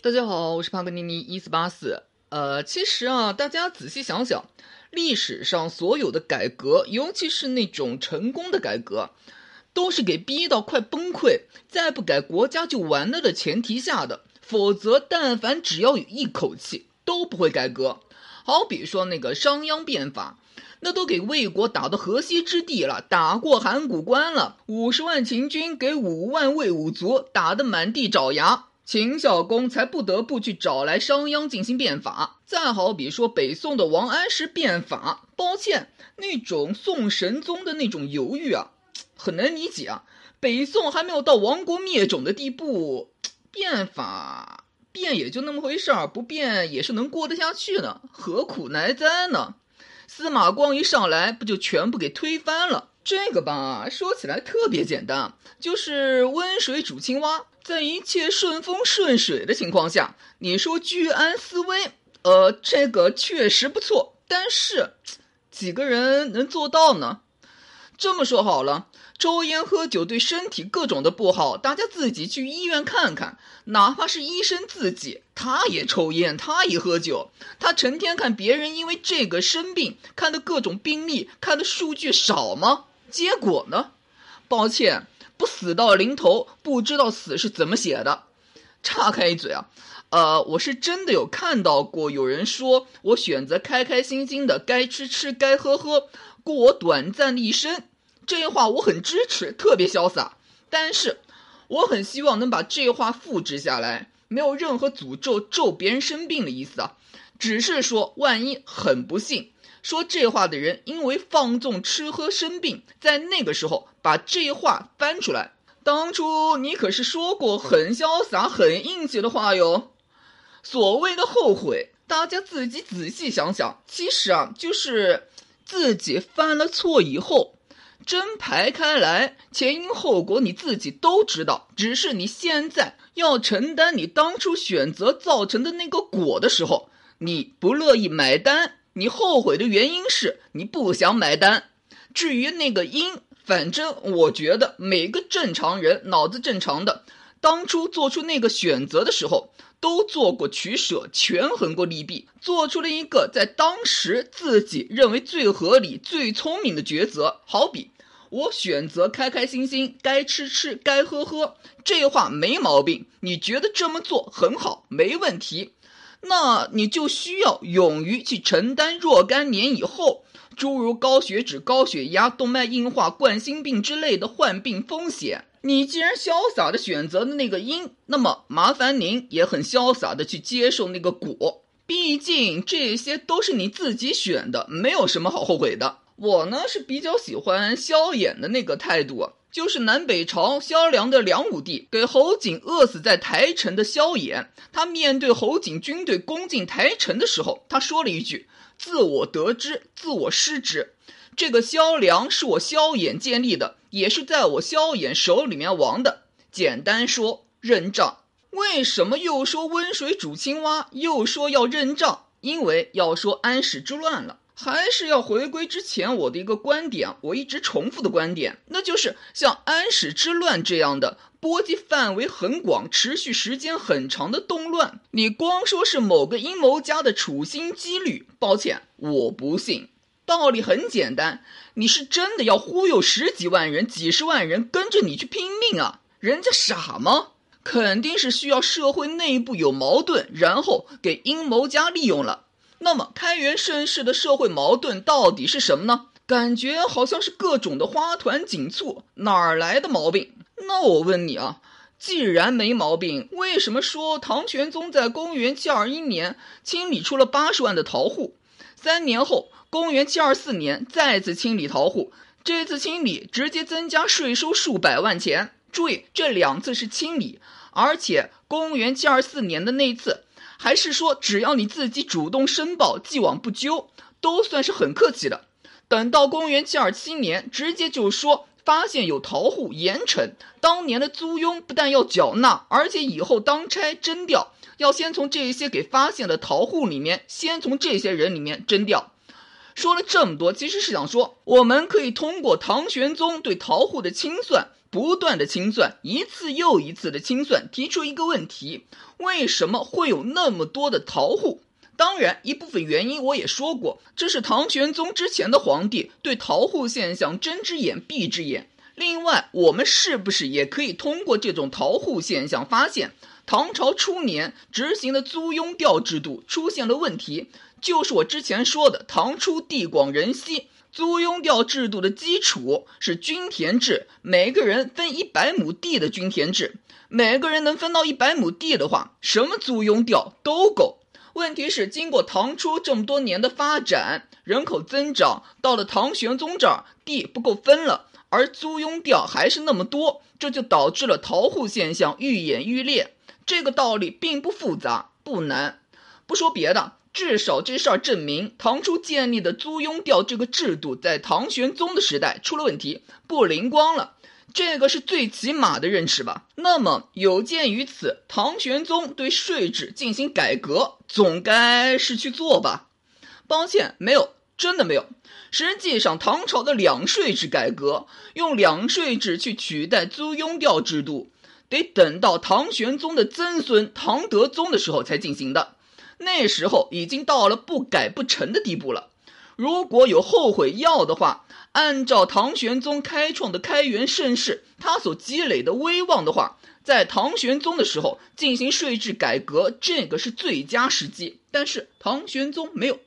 大家好，我是帕格尼尼一四八四。呃，其实啊，大家仔细想想，历史上所有的改革，尤其是那种成功的改革，都是给逼到快崩溃，再不改国家就完了的前提下的。否则，但凡只要有一口气，都不会改革。好比说那个商鞅变法，那都给魏国打到河西之地了，打过函谷关了，五十万秦军给五万魏武卒打得满地找牙。秦孝公才不得不去找来商鞅进行变法。再好比说北宋的王安石变法，抱歉，那种宋神宗的那种犹豫啊，很难理解啊。北宋还没有到亡国灭种的地步，变法变也就那么回事儿，不变也是能过得下去呢，何苦来哉呢？司马光一上来，不就全部给推翻了？这个吧，说起来特别简单，就是温水煮青蛙。在一切顺风顺水的情况下，你说居安思危，呃，这个确实不错。但是，几个人能做到呢？这么说好了，抽烟喝酒对身体各种的不好，大家自己去医院看看。哪怕是医生自己，他也抽烟，他也喝酒，他成天看别人因为这个生病，看的各种病例，看的数据少吗？结果呢？抱歉，不死到临头，不知道死是怎么写的。岔开一嘴啊，呃，我是真的有看到过有人说我选择开开心心的，该吃吃，该喝喝，过我短暂的一生。这话我很支持，特别潇洒。但是，我很希望能把这话复制下来，没有任何诅咒咒别人生病的意思啊，只是说万一很不幸。说这话的人因为放纵吃喝生病，在那个时候把这话翻出来。当初你可是说过很潇洒、很硬气的话哟。所谓的后悔，大家自己仔细想想，其实啊，就是自己犯了错以后，真排开来，前因后果你自己都知道，只是你现在要承担你当初选择造成的那个果的时候，你不乐意买单。你后悔的原因是你不想买单，至于那个因，反正我觉得每个正常人脑子正常的，当初做出那个选择的时候，都做过取舍，权衡过利弊，做出了一个在当时自己认为最合理、最聪明的抉择。好比我选择开开心心，该吃吃，该喝喝，这话没毛病。你觉得这么做很好，没问题。那你就需要勇于去承担若干年以后，诸如高血脂、高血压、动脉硬化、冠心病之类的患病风险。你既然潇洒的选择了那个因，那么麻烦您也很潇洒的去接受那个果。毕竟这些都是你自己选的，没有什么好后悔的。我呢是比较喜欢萧衍的那个态度。就是南北朝萧梁的梁武帝给侯景饿死在台城的萧衍，他面对侯景军队攻进台城的时候，他说了一句：“自我得之，自我失之。”这个萧梁是我萧衍建立的，也是在我萧衍手里面亡的。简单说，认账。为什么又说温水煮青蛙，又说要认账？因为要说安史之乱了。还是要回归之前我的一个观点，我一直重复的观点，那就是像安史之乱这样的波及范围很广、持续时间很长的动乱，你光说是某个阴谋家的处心积虑，抱歉，我不信。道理很简单，你是真的要忽悠十几万人、几十万人跟着你去拼命啊？人家傻吗？肯定是需要社会内部有矛盾，然后给阴谋家利用了。那么，开元盛世的社会矛盾到底是什么呢？感觉好像是各种的花团锦簇，哪儿来的毛病？那我问你啊，既然没毛病，为什么说唐玄宗在公元七二一年清理出了八十万的桃户？三年后，公元七二四年再次清理桃户，这次清理直接增加税收数百万钱。注意，这两次是清理，而且公元七二四年的那次。还是说，只要你自己主动申报，既往不咎，都算是很客气的。等到公元七二七年，直接就说发现有桃户，严惩当年的租庸，不但要缴纳，而且以后当差征调，要先从这些给发现的桃户里面，先从这些人里面征调。说了这么多，其实是想说，我们可以通过唐玄宗对桃户的清算，不断的清算，一次又一次的清算，提出一个问题：为什么会有那么多的逃户？当然，一部分原因我也说过，这是唐玄宗之前的皇帝对逃户现象睁只眼闭只眼。另外，我们是不是也可以通过这种逃户现象，发现唐朝初年执行的租庸调制度出现了问题？就是我之前说的，唐初地广人稀，租庸调制度的基础是均田制，每个人分一百亩地的均田制，每个人能分到一百亩地的话，什么租庸调都够。问题是，经过唐初这么多年的发展，人口增长，到了唐玄宗这儿，地不够分了，而租庸调还是那么多，这就导致了逃户现象愈演愈烈。这个道理并不复杂，不难。不说别的，至少这事儿证明，唐初建立的租庸调这个制度，在唐玄宗的时代出了问题，不灵光了。这个是最起码的认识吧。那么有鉴于此，唐玄宗对税制进行改革，总该是去做吧？抱歉，没有，真的没有。实际上，唐朝的两税制改革，用两税制去取代租庸调制度，得等到唐玄宗的曾孙唐德宗的时候才进行的。那时候已经到了不改不成的地步了。如果有后悔药的话，按照唐玄宗开创的开元盛世，他所积累的威望的话，在唐玄宗的时候进行税制改革，这个是最佳时机。但是唐玄宗没有，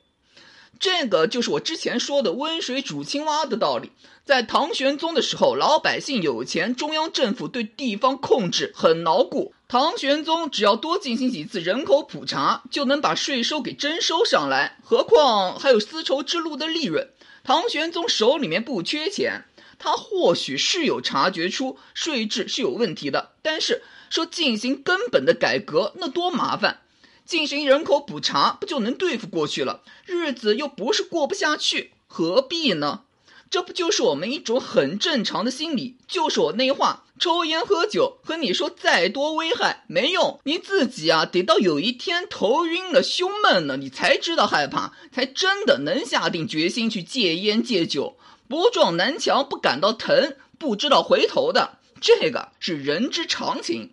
这个就是我之前说的温水煮青蛙的道理。在唐玄宗的时候，老百姓有钱，中央政府对地方控制很牢固。唐玄宗只要多进行几次人口普查，就能把税收给征收上来。何况还有丝绸之路的利润。唐玄宗手里面不缺钱，他或许是有察觉出税制是有问题的，但是说进行根本的改革，那多麻烦。进行人口普查不就能对付过去了？日子又不是过不下去，何必呢？这不就是我们一种很正常的心理？就是我那话，抽烟喝酒和你说再多危害没用，你自己啊得到有一天头晕了、胸闷了，你才知道害怕，才真的能下定决心去戒烟戒酒。不撞南墙不感到疼，不知道回头的，这个是人之常情。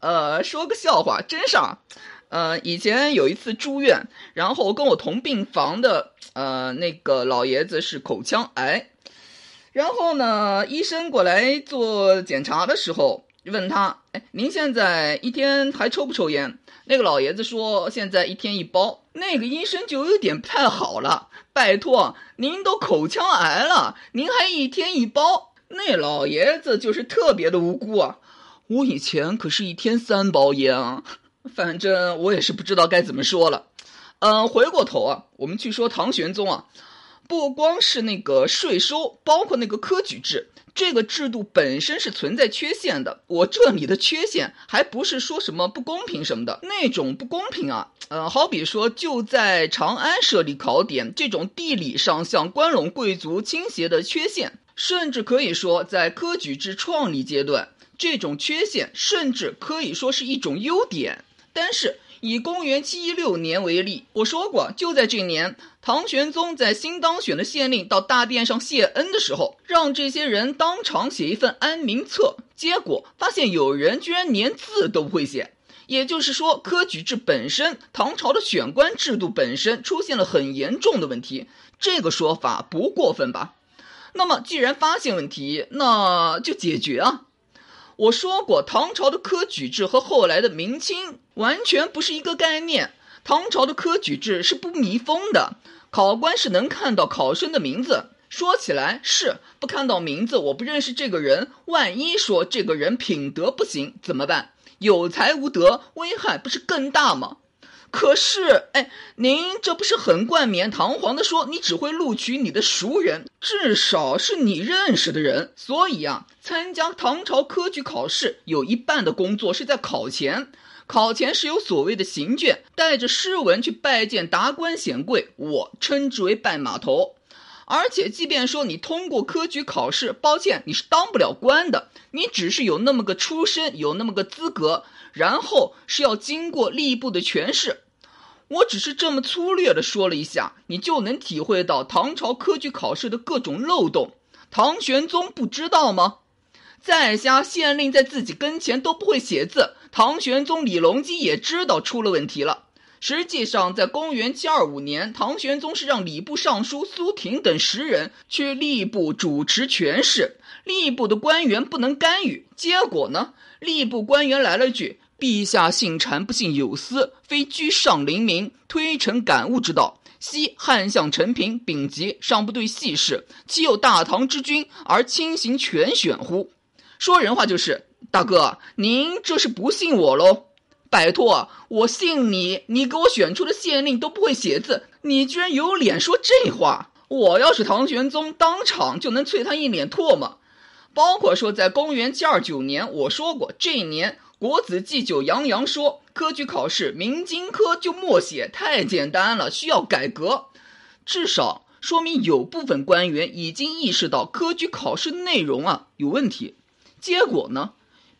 呃，说个笑话，真事儿。呃，以前有一次住院，然后跟我同病房的呃那个老爷子是口腔癌，然后呢，医生过来做检查的时候，问他，哎，您现在一天还抽不抽烟？那个老爷子说，现在一天一包。那个医生就有点不太好了，拜托，您都口腔癌了，您还一天一包？那老爷子就是特别的无辜啊，我以前可是一天三包烟啊。反正我也是不知道该怎么说了，嗯，回过头啊，我们去说唐玄宗啊，不光是那个税收，包括那个科举制，这个制度本身是存在缺陷的。我这里的缺陷还不是说什么不公平什么的，那种不公平啊，呃，好比说就在长安设立考点这种地理上向关陇贵族倾斜的缺陷，甚至可以说在科举制创立阶段，这种缺陷甚至可以说是一种优点。但是以公元七一六年为例，我说过，就在这年，唐玄宗在新当选的县令到大殿上谢恩的时候，让这些人当场写一份安民册，结果发现有人居然连字都不会写。也就是说，科举制本身，唐朝的选官制度本身出现了很严重的问题。这个说法不过分吧？那么，既然发现问题，那就解决啊。我说过，唐朝的科举制和后来的明清完全不是一个概念。唐朝的科举制是不密封的，考官是能看到考生的名字。说起来是不看到名字，我不认识这个人。万一说这个人品德不行怎么办？有才无德，危害不是更大吗？可是，哎，您这不是很冠冕堂皇的说，你只会录取你的熟人，至少是你认识的人。所以啊，参加唐朝科举考试，有一半的工作是在考前。考前是有所谓的行卷，带着诗文去拜见达官显贵，我称之为拜码头。而且，即便说你通过科举考试，抱歉，你是当不了官的，你只是有那么个出身，有那么个资格。然后是要经过吏部的权势，我只是这么粗略的说了一下，你就能体会到唐朝科举考试的各种漏洞。唐玄宗不知道吗？在下县令在自己跟前都不会写字，唐玄宗李隆基也知道出了问题了。实际上，在公元七二五年，唐玄宗是让礼部尚书苏廷等十人去吏部主持权事，吏部的官员不能干预。结果呢，吏部官员来了句：“陛下信谗不信有司，非居上临民，推陈感悟之道。昔汉相陈平丙吉尚不对细事，岂有大唐之君而轻行权选乎？”说人话就是，大哥，您这是不信我喽？拜托，我信你！你给我选出的县令都不会写字，你居然有脸说这话！我要是唐玄宗，当场就能啐他一脸唾沫。包括说，在公元七二九年，我说过，这一年国子祭酒洋洋说，科举考试明经科就默写，太简单了，需要改革。至少说明有部分官员已经意识到科举考试内容啊有问题。结果呢，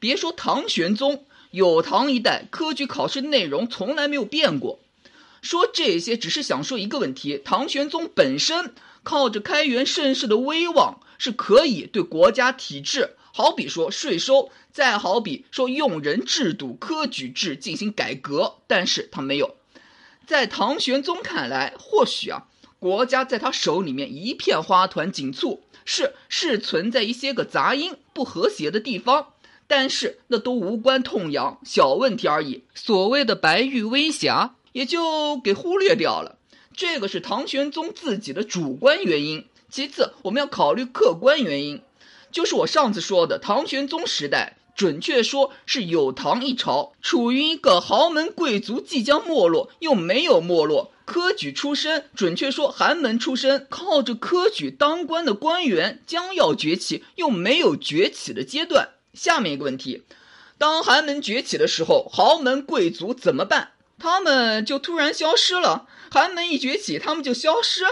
别说唐玄宗。有唐一代科举考试内容从来没有变过，说这些只是想说一个问题：唐玄宗本身靠着开元盛世的威望是可以对国家体制，好比说税收，再好比说用人制度、科举制进行改革，但是他没有。在唐玄宗看来，或许啊，国家在他手里面一片花团锦簇，是是存在一些个杂音不和谐的地方。但是那都无关痛痒，小问题而已。所谓的白玉微瑕，也就给忽略掉了。这个是唐玄宗自己的主观原因。其次，我们要考虑客观原因，就是我上次说的，唐玄宗时代，准确说是有唐一朝，处于一个豪门贵族即将没落又没有没落，科举出身，准确说寒门出身，靠着科举当官的官员将要崛起又没有崛起的阶段。下面一个问题：当寒门崛起的时候，豪门贵族怎么办？他们就突然消失了。寒门一崛起，他们就消失，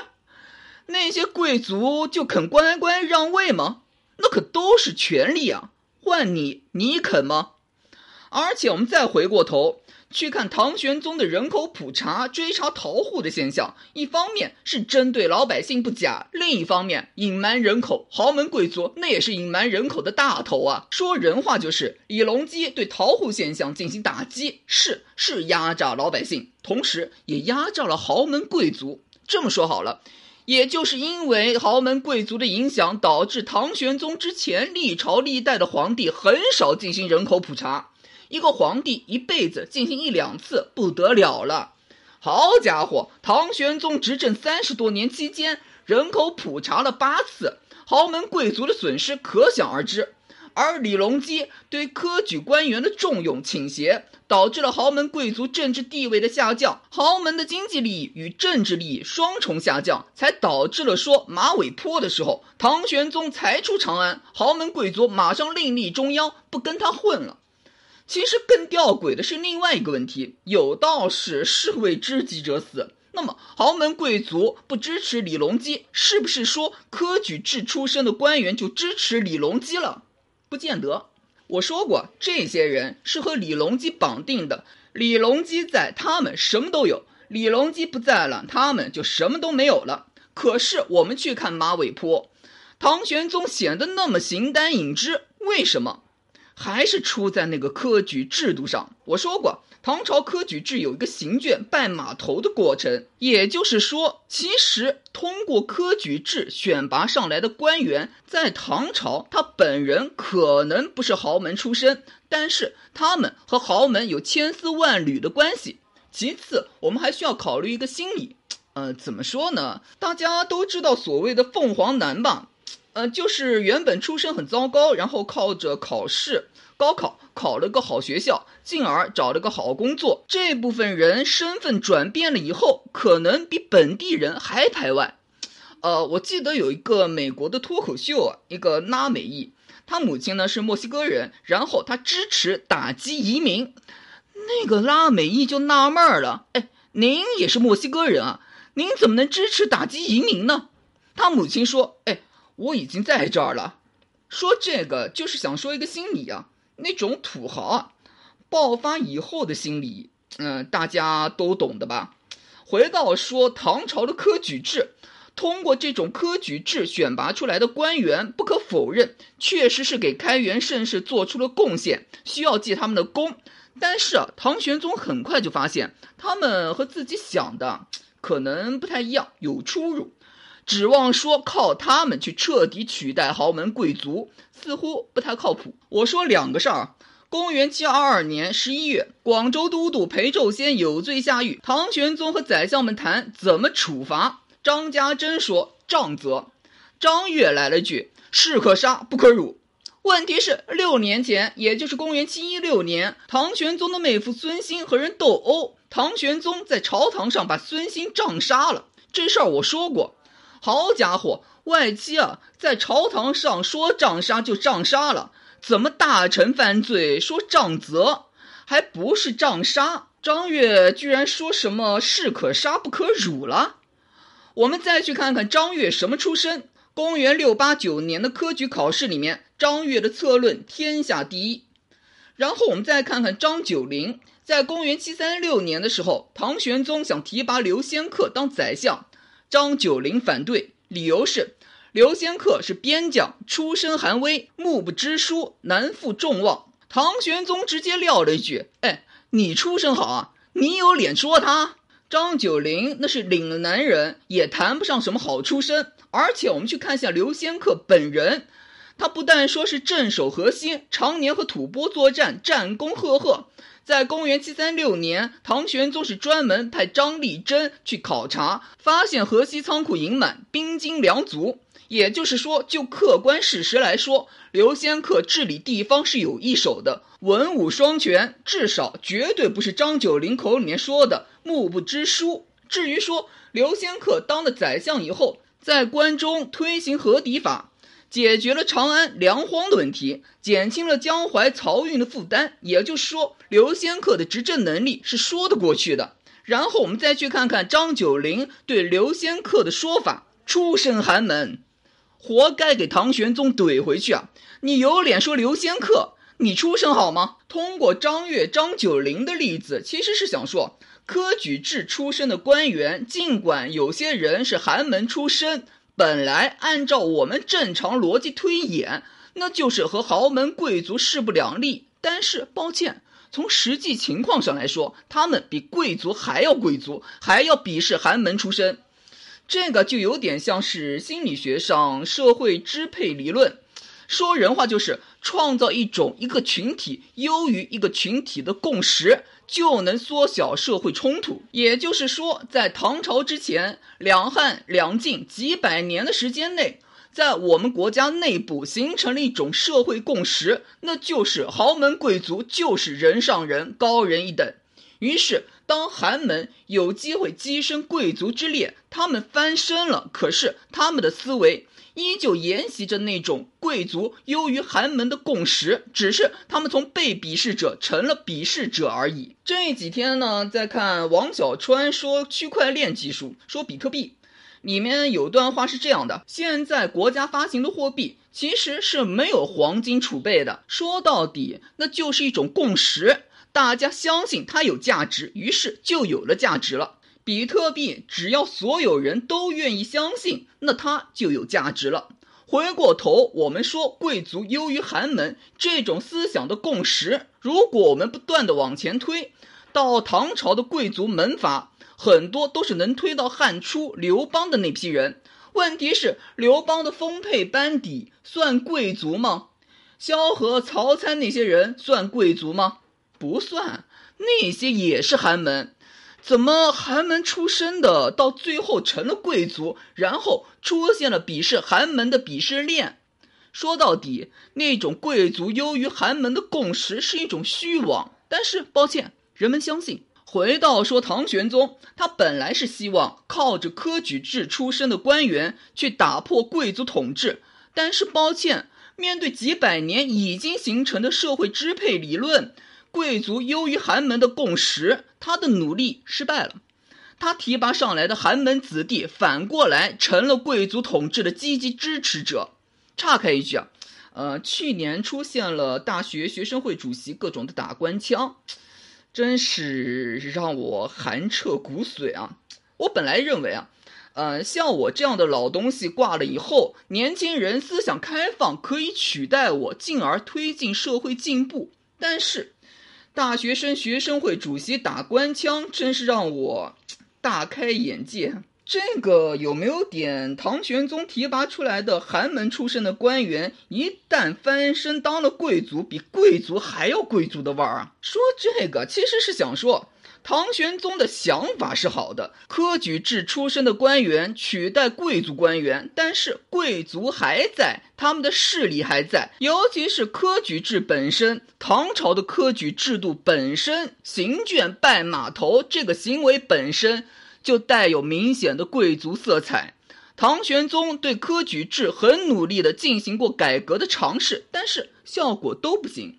那些贵族就肯乖乖让位吗？那可都是权力啊！换你，你肯吗？而且我们再回过头。去看唐玄宗的人口普查、追查逃户的现象，一方面是针对老百姓不假，另一方面隐瞒人口，豪门贵族那也是隐瞒人口的大头啊。说人话就是，李隆基对逃户现象进行打击，是是压榨老百姓，同时也压榨了豪门贵族。这么说好了，也就是因为豪门贵族的影响，导致唐玄宗之前历朝历代的皇帝很少进行人口普查。一个皇帝一辈子进行一两次不得了了，好家伙，唐玄宗执政三十多年期间，人口普查了八次，豪门贵族的损失可想而知。而李隆基对科举官员的重用倾斜，导致了豪门贵族政治地位的下降，豪门的经济利益与政治利益双重下降，才导致了说马嵬坡的时候，唐玄宗才出长安，豪门贵族马上另立中央，不跟他混了。其实更吊诡的是另外一个问题：有道是士为知己者死。那么豪门贵族不支持李隆基，是不是说科举制出身的官员就支持李隆基了？不见得。我说过，这些人是和李隆基绑定的。李隆基在，他们什么都有；李隆基不在了，他们就什么都没有了。可是我们去看马嵬坡，唐玄宗显得那么形单影只，为什么？还是出在那个科举制度上。我说过，唐朝科举制有一个行卷拜码头的过程，也就是说，其实通过科举制选拔上来的官员，在唐朝他本人可能不是豪门出身，但是他们和豪门有千丝万缕的关系。其次，我们还需要考虑一个心理，呃，怎么说呢？大家都知道所谓的凤凰男吧？呃，就是原本出身很糟糕，然后靠着考试、高考考了个好学校，进而找了个好工作。这部分人身份转变了以后，可能比本地人还排外。呃，我记得有一个美国的脱口秀啊，一个拉美裔，他母亲呢是墨西哥人，然后他支持打击移民。那个拉美裔就纳闷了，哎，您也是墨西哥人啊，您怎么能支持打击移民呢？他母亲说，哎。我已经在这儿了，说这个就是想说一个心理啊，那种土豪啊，爆发以后的心理，嗯，大家都懂的吧？回到说唐朝的科举制，通过这种科举制选拔出来的官员，不可否认，确实是给开元盛世做出了贡献，需要记他们的功。但是啊，唐玄宗很快就发现，他们和自己想的可能不太一样，有出入。指望说靠他们去彻底取代豪门贵族，似乎不太靠谱。我说两个事儿。公元七二二年十一月，广州都督裴胄先有罪下狱，唐玄宗和宰相们谈怎么处罚。张家珍说：“杖责。”张悦来了句：“士可杀，不可辱。”问题是六年前，也就是公元七一六年，唐玄宗的妹夫孙兴和人斗殴，唐玄宗在朝堂上把孙兴杖杀了。这事儿我说过。好家伙，外戚啊，在朝堂上说杖杀就杖杀了。怎么大臣犯罪说杖责，还不是杖杀？张悦居然说什么士可杀不可辱了？我们再去看看张悦什么出身？公元六八九年的科举考试里面，张悦的策论天下第一。然后我们再看看张九龄，在公元七三六年的时候，唐玄宗想提拔刘仙客当宰相，张九龄反对，理由是。刘仙客是边将，出身寒微，目不知书，难负众望。唐玄宗直接撂了一句：“哎，你出身好啊，你有脸说他？”张九龄那是岭南人，也谈不上什么好出身。而且我们去看一下刘仙客本人，他不但说是镇守河西，常年和吐蕃作战，战功赫赫。在公元七三六年，唐玄宗是专门派张立贞去考察，发现河西仓库盈满，兵精粮足。也就是说，就客观事实来说，刘仙客治理地方是有一手的，文武双全，至少绝对不是张九龄口里面说的目不知书。至于说刘仙客当了宰相以后，在关中推行和敌法，解决了长安粮荒的问题，减轻了江淮漕运的负担，也就是说，刘仙客的执政能力是说得过去的。然后我们再去看看张九龄对刘仙客的说法：出身寒门。活该给唐玄宗怼回去啊！你有脸说刘仙客？你出身好吗？通过张悦、张九龄的例子，其实是想说，科举制出身的官员，尽管有些人是寒门出身，本来按照我们正常逻辑推演，那就是和豪门贵族势不两立。但是，抱歉，从实际情况上来说，他们比贵族还要贵族，还要鄙视寒门出身。这个就有点像是心理学上社会支配理论，说人话就是创造一种一个群体优于一个群体的共识，就能缩小社会冲突。也就是说，在唐朝之前，两汉两晋几百年的时间内，在我们国家内部形成了一种社会共识，那就是豪门贵族就是人上人，高人一等。于是，当寒门有机会跻身贵族之列，他们翻身了。可是，他们的思维依旧沿袭着那种贵族优于寒门的共识，只是他们从被鄙视者成了鄙视者而已。这几天呢，在看王小川说区块链技术，说比特币，里面有段话是这样的：现在国家发行的货币其实是没有黄金储备的，说到底，那就是一种共识。大家相信它有价值，于是就有了价值了。比特币只要所有人都愿意相信，那它就有价值了。回过头，我们说贵族优于寒门这种思想的共识，如果我们不断的往前推，到唐朝的贵族门阀，很多都是能推到汉初刘邦的那批人。问题是，刘邦的丰沛班底算贵族吗？萧何、曹参那些人算贵族吗？不算，那些也是寒门，怎么寒门出身的到最后成了贵族，然后出现了鄙视寒门的鄙视链？说到底，那种贵族优于寒门的共识是一种虚妄。但是抱歉，人们相信。回到说唐玄宗，他本来是希望靠着科举制出身的官员去打破贵族统治，但是抱歉，面对几百年已经形成的社会支配理论。贵族优于寒门的共识，他的努力失败了。他提拔上来的寒门子弟，反过来成了贵族统治的积极支持者。岔开一句啊，呃，去年出现了大学学生会主席各种的打官腔，真是让我寒彻骨髓啊！我本来认为啊。呃，像我这样的老东西挂了以后，年轻人思想开放，可以取代我，进而推进社会进步。但是，大学生学生会主席打官腔，真是让我大开眼界。这个有没有点唐玄宗提拔出来的寒门出身的官员，一旦翻身当了贵族，比贵族还要贵族的味儿啊？说这个其实是想说，唐玄宗的想法是好的，科举制出身的官员取代贵族官员，但是贵族还在，他们的势力还在，尤其是科举制本身，唐朝的科举制度本身，行卷拜码头这个行为本身。就带有明显的贵族色彩。唐玄宗对科举制很努力地进行过改革的尝试，但是效果都不行，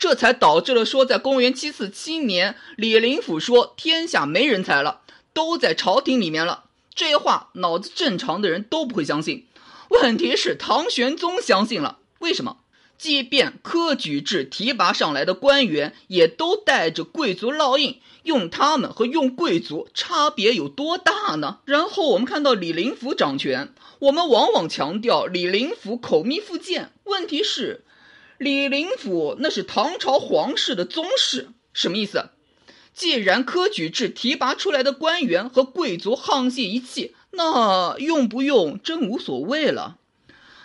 这才导致了说，在公元七四七年，李林甫说天下没人才了，都在朝廷里面了。这话脑子正常的人都不会相信。问题是唐玄宗相信了，为什么？即便科举制提拔上来的官员也都带着贵族烙印，用他们和用贵族差别有多大呢？然后我们看到李林甫掌权，我们往往强调李林甫口蜜腹剑。问题是，李林甫那是唐朝皇室的宗室，什么意思？既然科举制提拔出来的官员和贵族沆瀣一气，那用不用真无所谓了。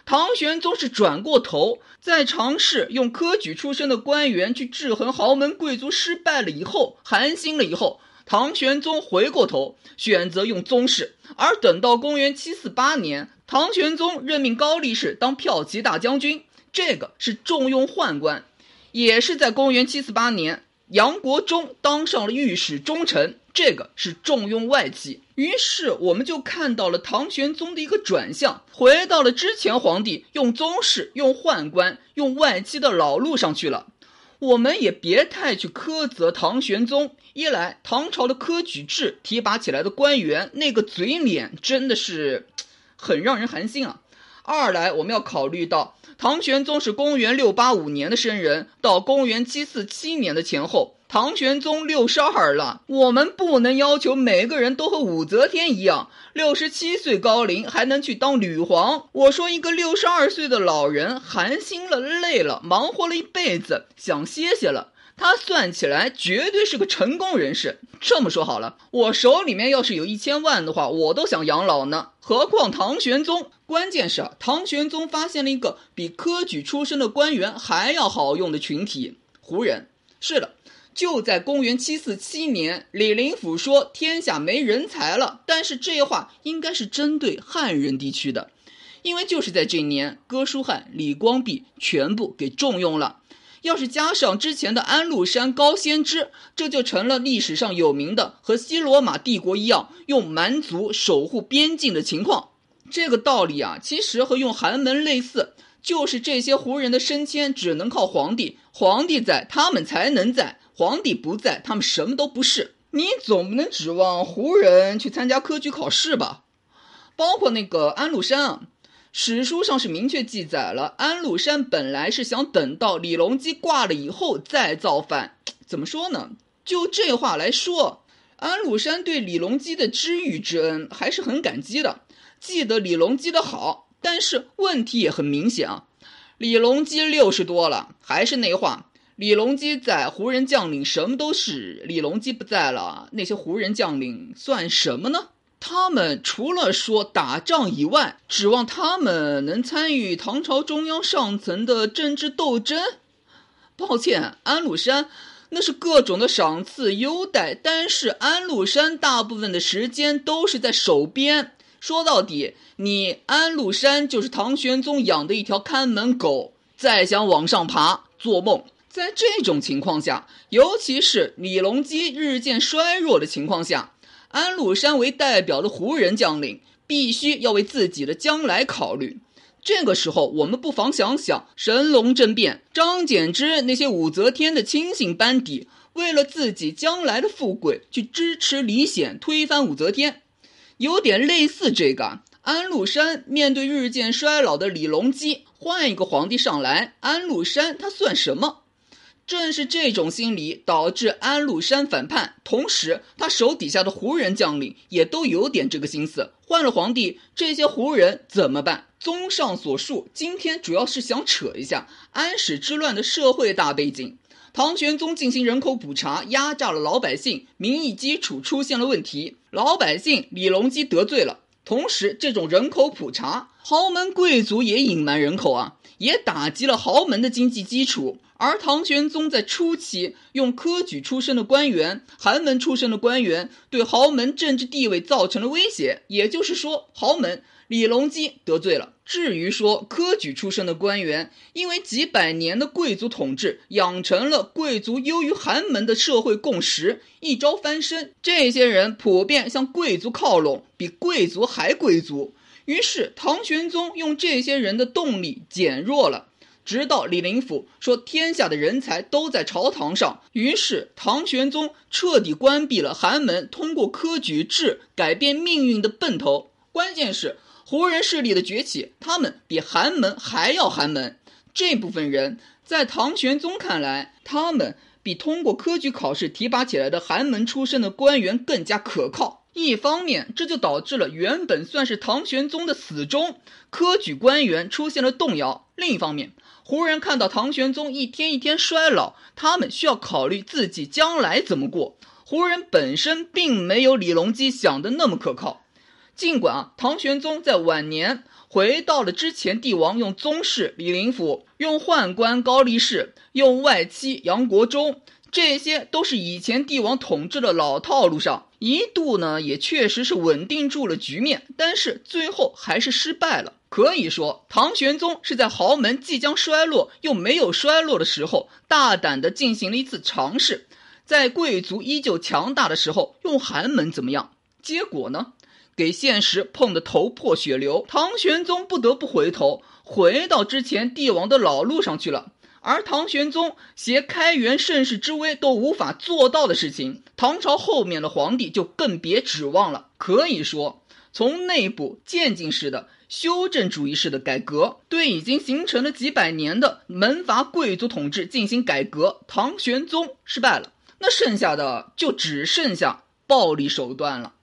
唐玄宗是转过头，在尝试用科举出身的官员去制衡豪门贵族失败了以后，寒心了以后，唐玄宗回过头选择用宗室。而等到公元七四八年，唐玄宗任命高力士当骠骑大将军，这个是重用宦官，也是在公元七四八年。杨国忠当上了御史中丞，这个是重用外戚。于是我们就看到了唐玄宗的一个转向，回到了之前皇帝用宗室、用宦官、用外戚的老路上去了。我们也别太去苛责唐玄宗，一来唐朝的科举制提拔起来的官员那个嘴脸真的是很让人寒心啊；二来我们要考虑到。唐玄宗是公元六八五年的生人，到公元七四七年的前后，唐玄宗六十二了。我们不能要求每个人都和武则天一样，六十七岁高龄还能去当女皇。我说一个六十二岁的老人，寒心了，累了，忙活了一辈子，想歇歇了。他算起来绝对是个成功人士。这么说好了，我手里面要是有一千万的话，我都想养老呢。何况唐玄宗？关键是啊，唐玄宗发现了一个比科举出身的官员还要好用的群体——胡人。是的，就在公元七四七年，李林甫说天下没人才了，但是这话应该是针对汉人地区的，因为就是在这一年，哥舒翰、李光弼全部给重用了。要是加上之前的安禄山、高仙芝，这就成了历史上有名的和西罗马帝国一样用蛮族守护边境的情况。这个道理啊，其实和用寒门类似，就是这些胡人的升迁只能靠皇帝，皇帝在他们才能在，皇帝不在他们什么都不是。你总不能指望胡人去参加科举考试吧？包括那个安禄山啊。史书上是明确记载了，安禄山本来是想等到李隆基挂了以后再造反。怎么说呢？就这话来说，安禄山对李隆基的知遇之恩还是很感激的，记得李隆基的好。但是问题也很明显啊，李隆基六十多了，还是那话，李隆基在，胡人将领什么都是；李隆基不在了，那些胡人将领算什么呢？他们除了说打仗以外，指望他们能参与唐朝中央上层的政治斗争？抱歉，安禄山那是各种的赏赐优待，但是安禄山大部分的时间都是在守边。说到底，你安禄山就是唐玄宗养的一条看门狗，再想往上爬，做梦。在这种情况下，尤其是李隆基日渐衰弱的情况下。安禄山为代表的胡人将领，必须要为自己的将来考虑。这个时候，我们不妨想想神龙政变，张柬之那些武则天的亲信班底，为了自己将来的富贵，去支持李显推翻武则天，有点类似这个。安禄山面对日渐衰老的李隆基，换一个皇帝上来，安禄山他算什么？正是这种心理导致安禄山反叛，同时他手底下的胡人将领也都有点这个心思。换了皇帝，这些胡人怎么办？综上所述，今天主要是想扯一下安史之乱的社会大背景。唐玄宗进行人口普查，压榨了老百姓，民意基础出现了问题，老百姓李隆基得罪了。同时，这种人口普查，豪门贵族也隐瞒人口啊，也打击了豪门的经济基础。而唐玄宗在初期用科举出身的官员、寒门出身的官员对豪门政治地位造成了威胁，也就是说，豪门李隆基得罪了。至于说科举出身的官员，因为几百年的贵族统治，养成了贵族优于寒门的社会共识，一朝翻身，这些人普遍向贵族靠拢，比贵族还贵族。于是唐玄宗用这些人的动力减弱了。直到李林甫说天下的人才都在朝堂上，于是唐玄宗彻底关闭了寒门通过科举制改变命运的奔头。关键是胡人势力的崛起，他们比寒门还要寒门。这部分人在唐玄宗看来，他们比通过科举考试提拔起来的寒门出身的官员更加可靠。一方面，这就导致了原本算是唐玄宗的死忠科举官员出现了动摇；另一方面，胡人看到唐玄宗一天一天衰老，他们需要考虑自己将来怎么过。胡人本身并没有李隆基想的那么可靠。尽管啊，唐玄宗在晚年回到了之前帝王用宗室李林甫、用宦官高力士、用外戚杨国忠，这些都是以前帝王统治的老套路上，一度呢也确实是稳定住了局面，但是最后还是失败了。可以说，唐玄宗是在豪门即将衰落又没有衰落的时候，大胆地进行了一次尝试，在贵族依旧强大的时候用寒门怎么样？结果呢，给现实碰得头破血流。唐玄宗不得不回头，回到之前帝王的老路上去了。而唐玄宗携开元盛世之威都无法做到的事情，唐朝后面的皇帝就更别指望了。可以说，从内部渐进式的。修正主义式的改革，对已经形成了几百年的门阀贵族统治进行改革，唐玄宗失败了，那剩下的就只剩下暴力手段了。